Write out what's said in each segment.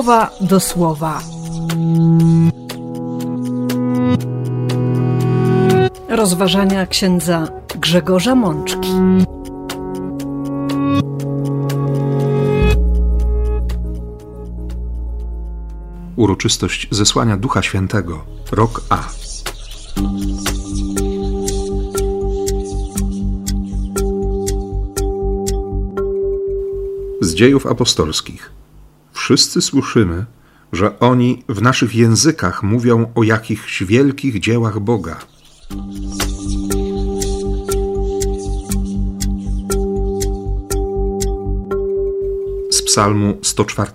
słowa do słowa. Rozważania księdza Grzegorza Mączki. Uroczystość zesłania Ducha Świętego, rok A. Z dziejów apostolskich. Wszyscy słyszymy, że oni w naszych językach mówią o jakichś wielkich dziełach Boga. Z Psalmu 104.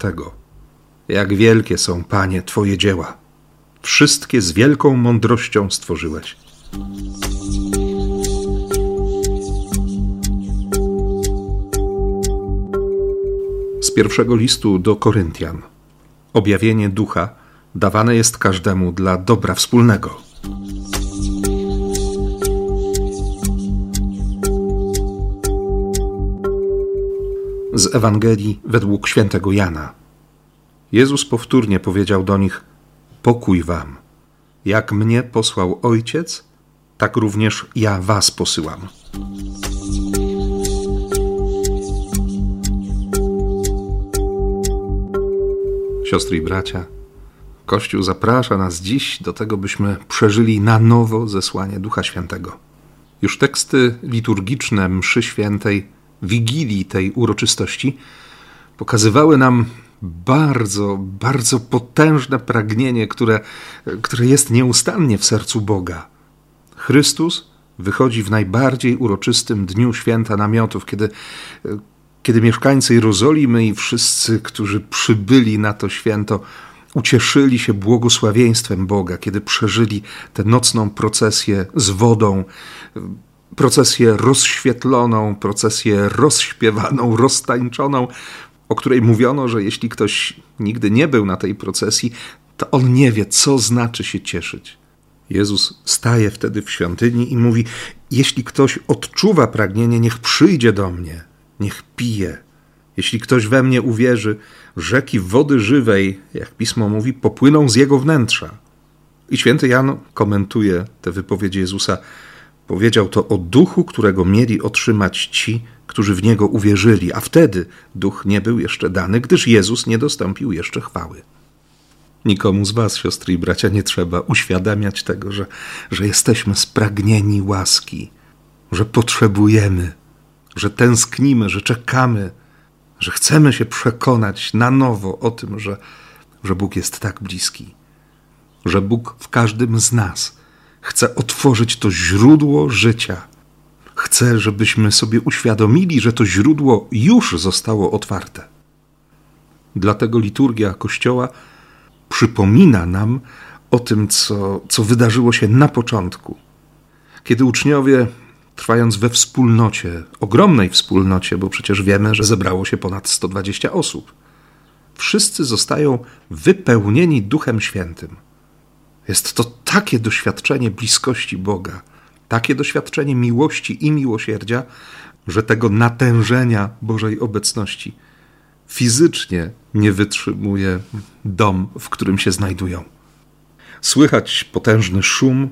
Jak wielkie są, Panie, Twoje dzieła. Wszystkie z wielką mądrością stworzyłeś. Pierwszego listu do Koryntian. Objawienie ducha dawane jest każdemu dla dobra wspólnego. Z Ewangelii według świętego Jana. Jezus powtórnie powiedział do nich: Pokój wam. Jak mnie posłał Ojciec, tak również ja was posyłam. Siostry i bracia, Kościół zaprasza nas dziś do tego, byśmy przeżyli na nowo zesłanie Ducha Świętego. Już teksty liturgiczne mszy świętej, wigilii tej uroczystości pokazywały nam bardzo, bardzo potężne pragnienie, które, które jest nieustannie w sercu Boga. Chrystus wychodzi w najbardziej uroczystym dniu święta namiotów, kiedy, kiedy mieszkańcy Jerozolimy i wszyscy, którzy przybyli na to święto, ucieszyli się błogosławieństwem Boga, kiedy przeżyli tę nocną procesję z wodą, procesję rozświetloną, procesję rozśpiewaną, roztańczoną, o której mówiono, że jeśli ktoś nigdy nie był na tej procesji, to on nie wie, co znaczy się cieszyć. Jezus staje wtedy w świątyni i mówi: Jeśli ktoś odczuwa pragnienie, niech przyjdzie do mnie, niech pije. Jeśli ktoś we mnie uwierzy, rzeki wody żywej, jak pismo mówi, popłyną z jego wnętrza. I święty Jan komentuje te wypowiedzi Jezusa. Powiedział to o duchu, którego mieli otrzymać ci, którzy w niego uwierzyli, a wtedy duch nie był jeszcze dany, gdyż Jezus nie dostąpił jeszcze chwały. Nikomu z Was, siostry i bracia, nie trzeba uświadamiać tego, że, że jesteśmy spragnieni łaski, że potrzebujemy, że tęsknimy, że czekamy, że chcemy się przekonać na nowo o tym, że, że Bóg jest tak bliski, że Bóg w każdym z nas chce otworzyć to źródło życia. Chce, żebyśmy sobie uświadomili, że to źródło już zostało otwarte. Dlatego liturgia Kościoła przypomina nam o tym, co, co wydarzyło się na początku, kiedy uczniowie, trwając we wspólnocie, ogromnej wspólnocie, bo przecież wiemy, że zebrało się ponad 120 osób, wszyscy zostają wypełnieni Duchem Świętym. Jest to takie doświadczenie bliskości Boga, takie doświadczenie miłości i miłosierdzia, że tego natężenia Bożej obecności fizycznie nie wytrzymuje dom, w którym się znajdują. Słychać potężny szum,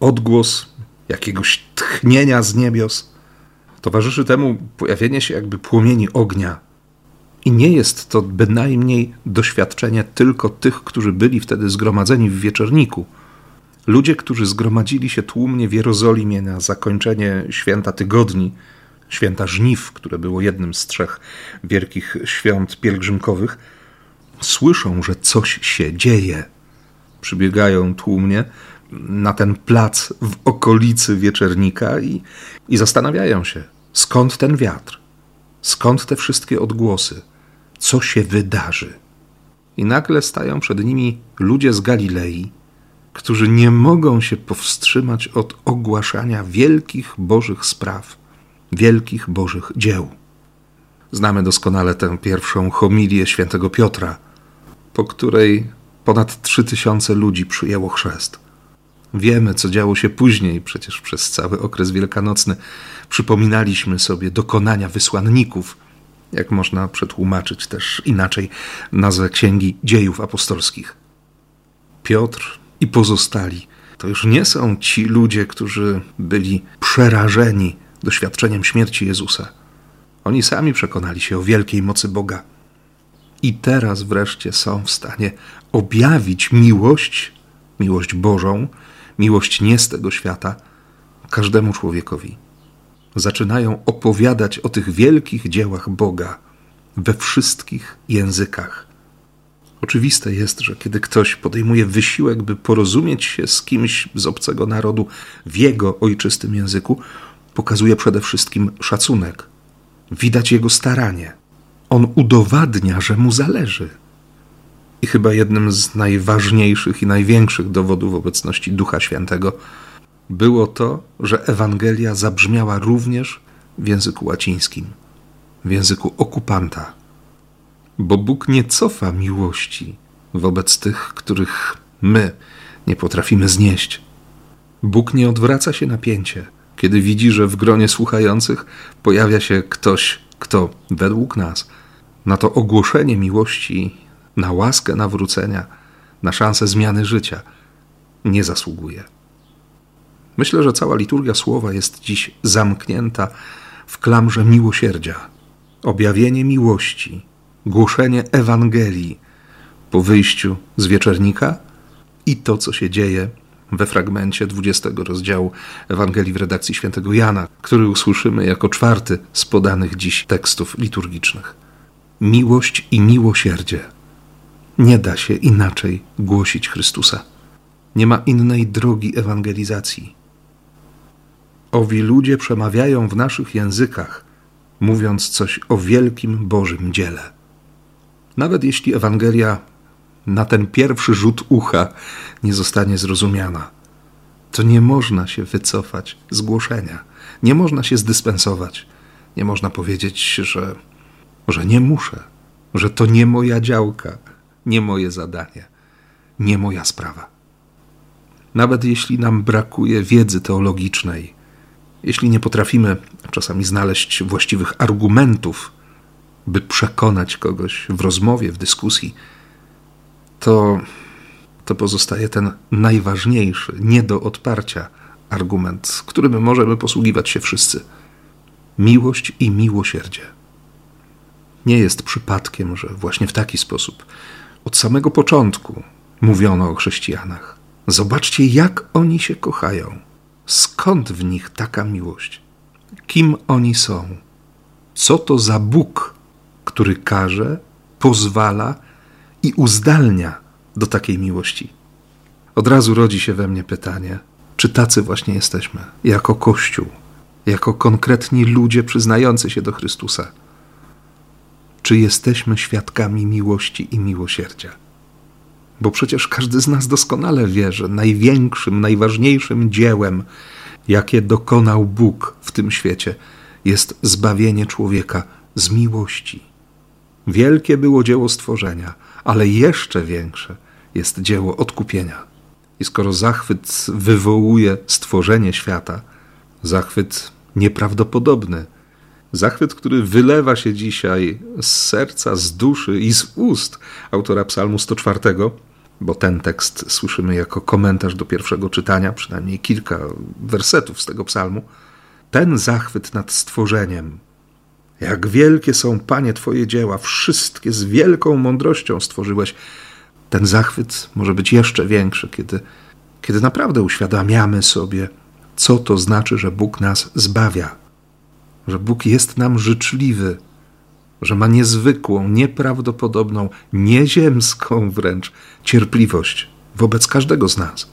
odgłos jakiegoś tchnienia z niebios. Towarzyszy temu pojawienie się jakby płomieni ognia. I nie jest to bynajmniej doświadczenie tylko tych, którzy byli wtedy zgromadzeni w wieczorniku. Ludzie, którzy zgromadzili się tłumnie w Jerozolimie na zakończenie święta tygodni, święta żniw, które było jednym z trzech wielkich świąt pielgrzymkowych, słyszą, że coś się dzieje. Przybiegają tłumnie na ten plac w okolicy wieczernika i, i zastanawiają się, skąd ten wiatr, skąd te wszystkie odgłosy, co się wydarzy. I nagle stają przed nimi ludzie z Galilei, którzy nie mogą się powstrzymać od ogłaszania wielkich Bożych spraw wielkich Bożych dzieł. Znamy doskonale tę pierwszą homilię świętego Piotra, po której ponad trzy tysiące ludzi przyjęło chrzest. Wiemy, co działo się później, przecież przez cały okres wielkanocny przypominaliśmy sobie dokonania wysłanników. jak można przetłumaczyć też inaczej nazwę Księgi Dziejów Apostolskich. Piotr i pozostali to już nie są ci ludzie, którzy byli przerażeni doświadczeniem śmierci Jezusa. Oni sami przekonali się o wielkiej mocy Boga. I teraz wreszcie są w stanie objawić miłość, miłość Bożą, miłość nie z tego świata, każdemu człowiekowi. Zaczynają opowiadać o tych wielkich dziełach Boga we wszystkich językach. Oczywiste jest, że kiedy ktoś podejmuje wysiłek, by porozumieć się z kimś z obcego narodu w jego ojczystym języku, pokazuje przede wszystkim szacunek. Widać jego staranie. On udowadnia, że mu zależy. I chyba jednym z najważniejszych i największych dowodów obecności Ducha Świętego było to, że Ewangelia zabrzmiała również w języku łacińskim, w języku okupanta. Bo Bóg nie cofa miłości wobec tych, których my nie potrafimy znieść. Bóg nie odwraca się napięcie, kiedy widzi, że w gronie słuchających pojawia się ktoś, kto według nas na to ogłoszenie miłości, na łaskę nawrócenia, na szansę zmiany życia nie zasługuje. Myślę, że cała liturgia słowa jest dziś zamknięta w klamrze miłosierdzia. Objawienie miłości, głoszenie Ewangelii po wyjściu z wieczernika i to, co się dzieje we fragmencie 20 rozdziału Ewangelii w redakcji świętego Jana, który usłyszymy jako czwarty z podanych dziś tekstów liturgicznych. Miłość i miłosierdzie. Nie da się inaczej głosić Chrystusa. Nie ma innej drogi ewangelizacji. Owi ludzie przemawiają w naszych językach, mówiąc coś o wielkim Bożym dziele. Nawet jeśli Ewangelia na ten pierwszy rzut ucha nie zostanie zrozumiana, to nie można się wycofać z głoszenia, nie można się zdyspensować, nie można powiedzieć, że, że nie muszę, że to nie moja działka, nie moje zadanie, nie moja sprawa. Nawet jeśli nam brakuje wiedzy teologicznej, jeśli nie potrafimy czasami znaleźć właściwych argumentów, by przekonać kogoś w rozmowie, w dyskusji, to, to pozostaje ten najważniejszy, nie do odparcia argument, którym możemy posługiwać się wszyscy. Miłość i miłosierdzie. Nie jest przypadkiem, że właśnie w taki sposób od samego początku mówiono o chrześcijanach. Zobaczcie, jak oni się kochają. Skąd w nich taka miłość? Kim oni są? Co to za Bóg, który każe, pozwala i uzdalnia do takiej miłości? Od razu rodzi się we mnie pytanie, czy tacy właśnie jesteśmy, jako Kościół, jako konkretni ludzie przyznający się do Chrystusa? Czy jesteśmy świadkami miłości i miłosierdzia? Bo przecież każdy z nas doskonale wie, że największym, najważniejszym dziełem, jakie dokonał Bóg w tym świecie, jest zbawienie człowieka z miłości. Wielkie było dzieło stworzenia, ale jeszcze większe jest dzieło odkupienia. I skoro zachwyt wywołuje stworzenie świata, zachwyt nieprawdopodobny, zachwyt, który wylewa się dzisiaj z serca, z duszy i z ust autora Psalmu 104, bo ten tekst słyszymy jako komentarz do pierwszego czytania, przynajmniej kilka wersetów z tego psalmu, ten zachwyt nad stworzeniem, jak wielkie są, Panie, Twoje dzieła, wszystkie z wielką mądrością stworzyłeś. Ten zachwyt może być jeszcze większy, kiedy, kiedy naprawdę uświadamiamy sobie, co to znaczy, że Bóg nas zbawia, że Bóg jest nam życzliwy, że ma niezwykłą, nieprawdopodobną, nieziemską wręcz cierpliwość wobec każdego z nas.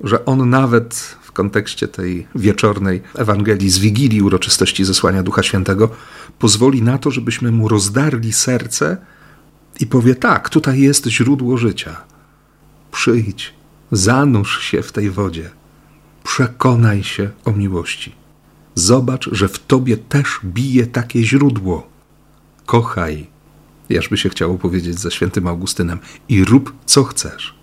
Że On nawet w kontekście tej wieczornej Ewangelii z Wigilii uroczystości zesłania Ducha Świętego pozwoli na to, żebyśmy Mu rozdarli serce i powie tak, tutaj jest źródło życia. Przyjdź, zanurz się w tej wodzie, przekonaj się o miłości. Zobacz, że w tobie też bije takie źródło kochaj, jażby się chciało powiedzieć ze świętym Augustynem, i rób co chcesz.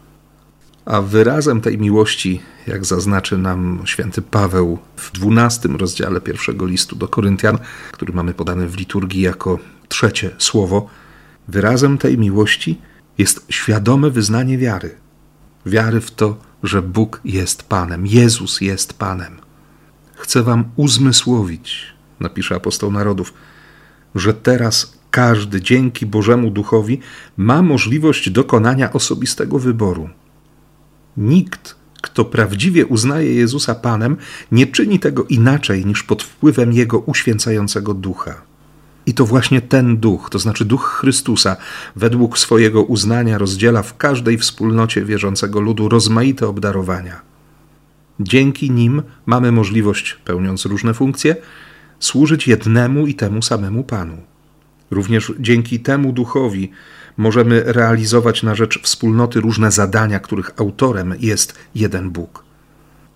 A wyrazem tej miłości, jak zaznaczy nam święty Paweł w dwunastym rozdziale pierwszego listu do Koryntian, który mamy podany w liturgii jako trzecie słowo, wyrazem tej miłości jest świadome wyznanie wiary. Wiary w to, że Bóg jest Panem, Jezus jest Panem. Chcę Wam uzmysłowić, napisze apostoł narodów, że teraz każdy dzięki Bożemu Duchowi ma możliwość dokonania osobistego wyboru. Nikt, kto prawdziwie uznaje Jezusa Panem, nie czyni tego inaczej niż pod wpływem Jego uświęcającego ducha. I to właśnie ten duch, to znaczy duch Chrystusa, według swojego uznania rozdziela w każdej wspólnocie wierzącego ludu rozmaite obdarowania. Dzięki nim mamy możliwość, pełniąc różne funkcje, służyć jednemu i temu samemu Panu. Również dzięki temu duchowi możemy realizować na rzecz wspólnoty różne zadania, których autorem jest jeden Bóg.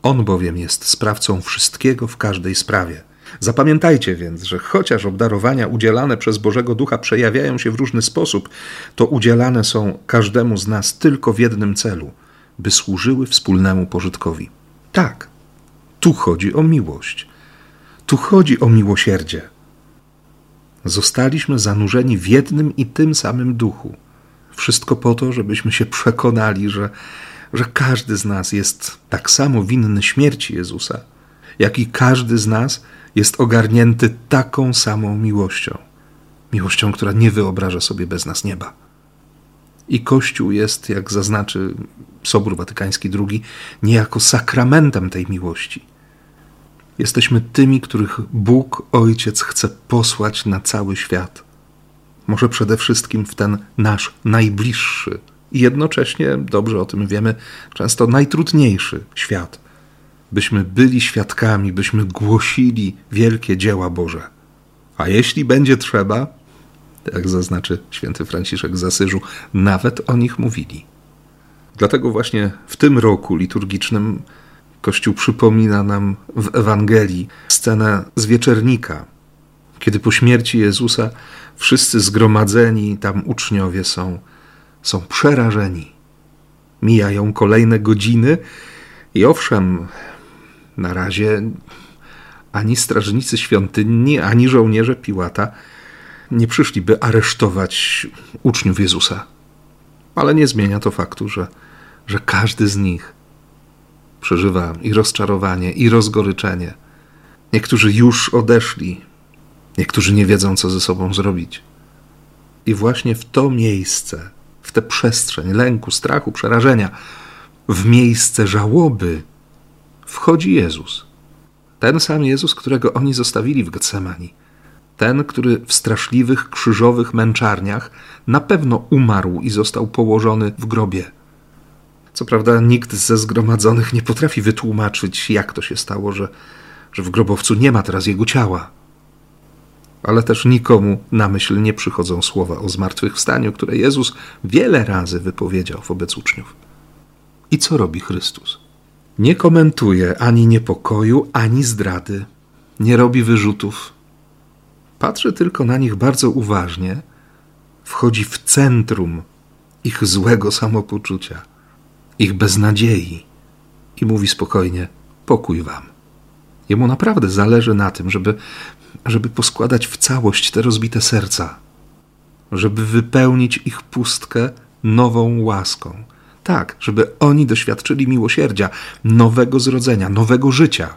On bowiem jest sprawcą wszystkiego w każdej sprawie. Zapamiętajcie więc, że chociaż obdarowania udzielane przez Bożego Ducha przejawiają się w różny sposób, to udzielane są każdemu z nas tylko w jednym celu by służyły wspólnemu pożytkowi. Tak, tu chodzi o miłość. Tu chodzi o miłosierdzie. Zostaliśmy zanurzeni w jednym i tym samym duchu. Wszystko po to, żebyśmy się przekonali, że, że każdy z nas jest tak samo winny śmierci Jezusa, jak i każdy z nas jest ogarnięty taką samą miłością. Miłością, która nie wyobraża sobie bez nas nieba. I Kościół jest, jak zaznaczy Sobór Watykański II, niejako sakramentem tej miłości. Jesteśmy tymi, których Bóg Ojciec chce posłać na cały świat. Może przede wszystkim w ten nasz najbliższy i jednocześnie, dobrze o tym wiemy, często najtrudniejszy świat byśmy byli świadkami, byśmy głosili wielkie dzieła Boże. A jeśli będzie trzeba, jak zaznaczy święty Franciszek z Asyżu, nawet o nich mówili. Dlatego właśnie w tym roku liturgicznym Kościół przypomina nam w Ewangelii scenę z wieczernika, kiedy po śmierci Jezusa wszyscy zgromadzeni tam uczniowie są, są przerażeni. Mijają kolejne godziny i owszem, na razie ani strażnicy świątyni, ani żołnierze Piłata nie przyszli, by aresztować uczniów Jezusa. Ale nie zmienia to faktu, że, że każdy z nich przeżywa i rozczarowanie, i rozgoryczenie. Niektórzy już odeszli, niektórzy nie wiedzą, co ze sobą zrobić. I właśnie w to miejsce, w tę przestrzeń lęku, strachu, przerażenia, w miejsce żałoby, wchodzi Jezus. Ten sam Jezus, którego oni zostawili w Getsemani. Ten, który w straszliwych, krzyżowych męczarniach na pewno umarł i został położony w grobie. Co prawda, nikt ze zgromadzonych nie potrafi wytłumaczyć, jak to się stało, że, że w grobowcu nie ma teraz jego ciała. Ale też nikomu na myśl nie przychodzą słowa o zmartwychwstaniu, które Jezus wiele razy wypowiedział wobec uczniów. I co robi Chrystus? Nie komentuje ani niepokoju, ani zdrady, nie robi wyrzutów. Patrzy tylko na nich bardzo uważnie, wchodzi w centrum ich złego samopoczucia, ich beznadziei i mówi spokojnie: Pokój wam. Jemu naprawdę zależy na tym, żeby, żeby poskładać w całość te rozbite serca, żeby wypełnić ich pustkę nową łaską tak, żeby oni doświadczyli miłosierdzia, nowego zrodzenia, nowego życia.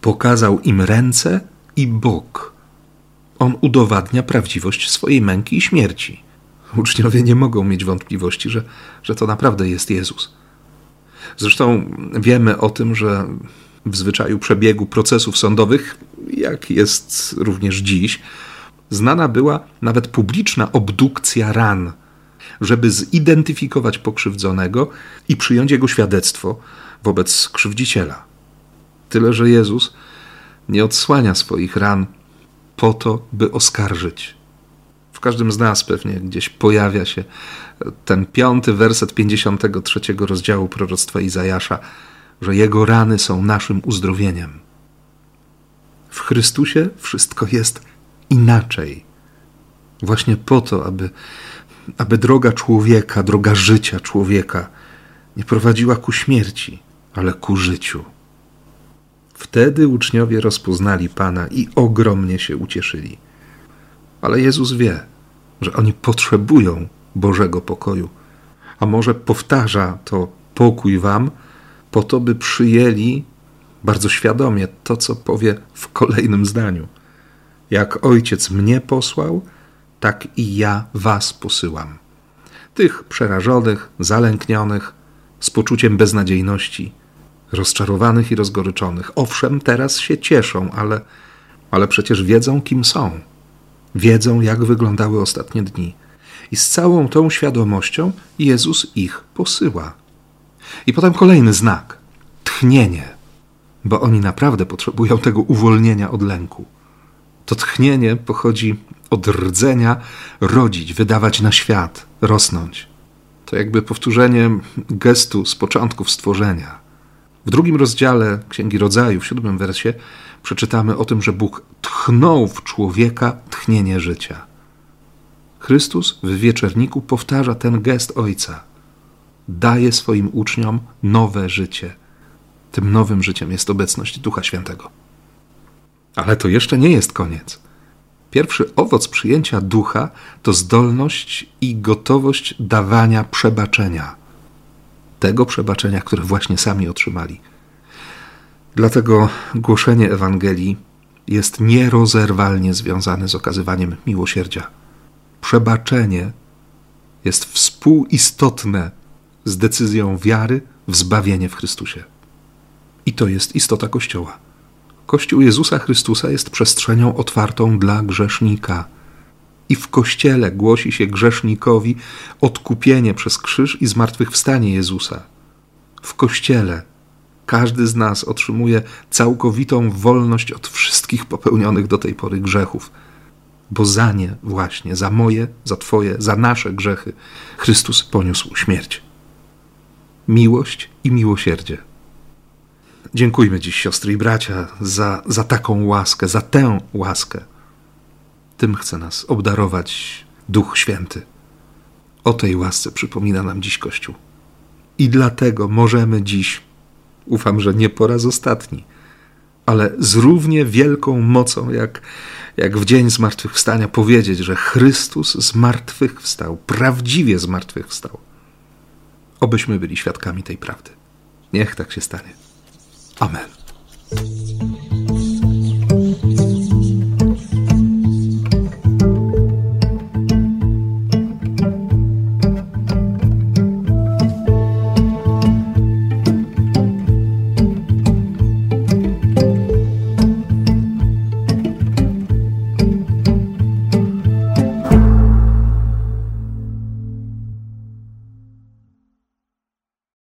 Pokazał im ręce i bok. On udowadnia prawdziwość swojej męki i śmierci. Uczniowie nie mogą mieć wątpliwości, że, że to naprawdę jest Jezus. Zresztą wiemy o tym, że w zwyczaju przebiegu procesów sądowych, jak jest również dziś, znana była nawet publiczna obdukcja ran żeby zidentyfikować pokrzywdzonego i przyjąć jego świadectwo wobec krzywdziciela. Tyle, że Jezus nie odsłania swoich ran po to, by oskarżyć. W każdym z nas pewnie gdzieś pojawia się ten piąty werset 53 rozdziału proroctwa Izajasza, że jego rany są naszym uzdrowieniem. W Chrystusie wszystko jest inaczej. Właśnie po to, aby aby droga człowieka, droga życia człowieka nie prowadziła ku śmierci, ale ku życiu. Wtedy uczniowie rozpoznali Pana i ogromnie się ucieszyli. Ale Jezus wie, że oni potrzebują Bożego pokoju. A może powtarza to pokój wam, po to, by przyjęli bardzo świadomie to, co powie w kolejnym zdaniu. Jak ojciec mnie posłał, tak i ja was posyłam. Tych przerażonych, zalęknionych, z poczuciem beznadziejności, rozczarowanych i rozgoryczonych. Owszem, teraz się cieszą, ale, ale przecież wiedzą, kim są. Wiedzą, jak wyglądały ostatnie dni. I z całą tą świadomością Jezus ich posyła. I potem kolejny znak tchnienie, bo oni naprawdę potrzebują tego uwolnienia od lęku. To tchnienie pochodzi od rdzenia rodzić, wydawać na świat, rosnąć. To jakby powtórzenie gestu z początków stworzenia. W drugim rozdziale Księgi Rodzaju, w siódmym wersie, przeczytamy o tym, że Bóg tchnął w człowieka tchnienie życia. Chrystus w wieczerniku powtarza ten gest Ojca. Daje swoim uczniom nowe życie. Tym nowym życiem jest obecność Ducha Świętego. Ale to jeszcze nie jest koniec. Pierwszy owoc przyjęcia ducha to zdolność i gotowość dawania przebaczenia. Tego przebaczenia, które właśnie sami otrzymali. Dlatego głoszenie Ewangelii jest nierozerwalnie związane z okazywaniem miłosierdzia. Przebaczenie jest współistotne z decyzją wiary w zbawienie w Chrystusie. I to jest istota Kościoła. Kościół Jezusa Chrystusa jest przestrzenią otwartą dla grzesznika. I w Kościele głosi się grzesznikowi odkupienie przez krzyż i zmartwychwstanie Jezusa. W Kościele każdy z nas otrzymuje całkowitą wolność od wszystkich popełnionych do tej pory grzechów, bo za nie właśnie, za moje, za Twoje, za nasze grzechy Chrystus poniósł śmierć. Miłość i miłosierdzie Dziękujmy dziś, siostry i bracia, za, za taką łaskę, za tę łaskę. Tym chce nas obdarować Duch Święty. O tej łasce przypomina nam dziś Kościół. I dlatego możemy dziś, ufam, że nie po raz ostatni, ale z równie wielką mocą, jak, jak w dzień zmartwychwstania, powiedzieć, że Chrystus zmartwychwstał, prawdziwie zmartwychwstał. Obyśmy byli świadkami tej prawdy. Niech tak się stanie. Amen.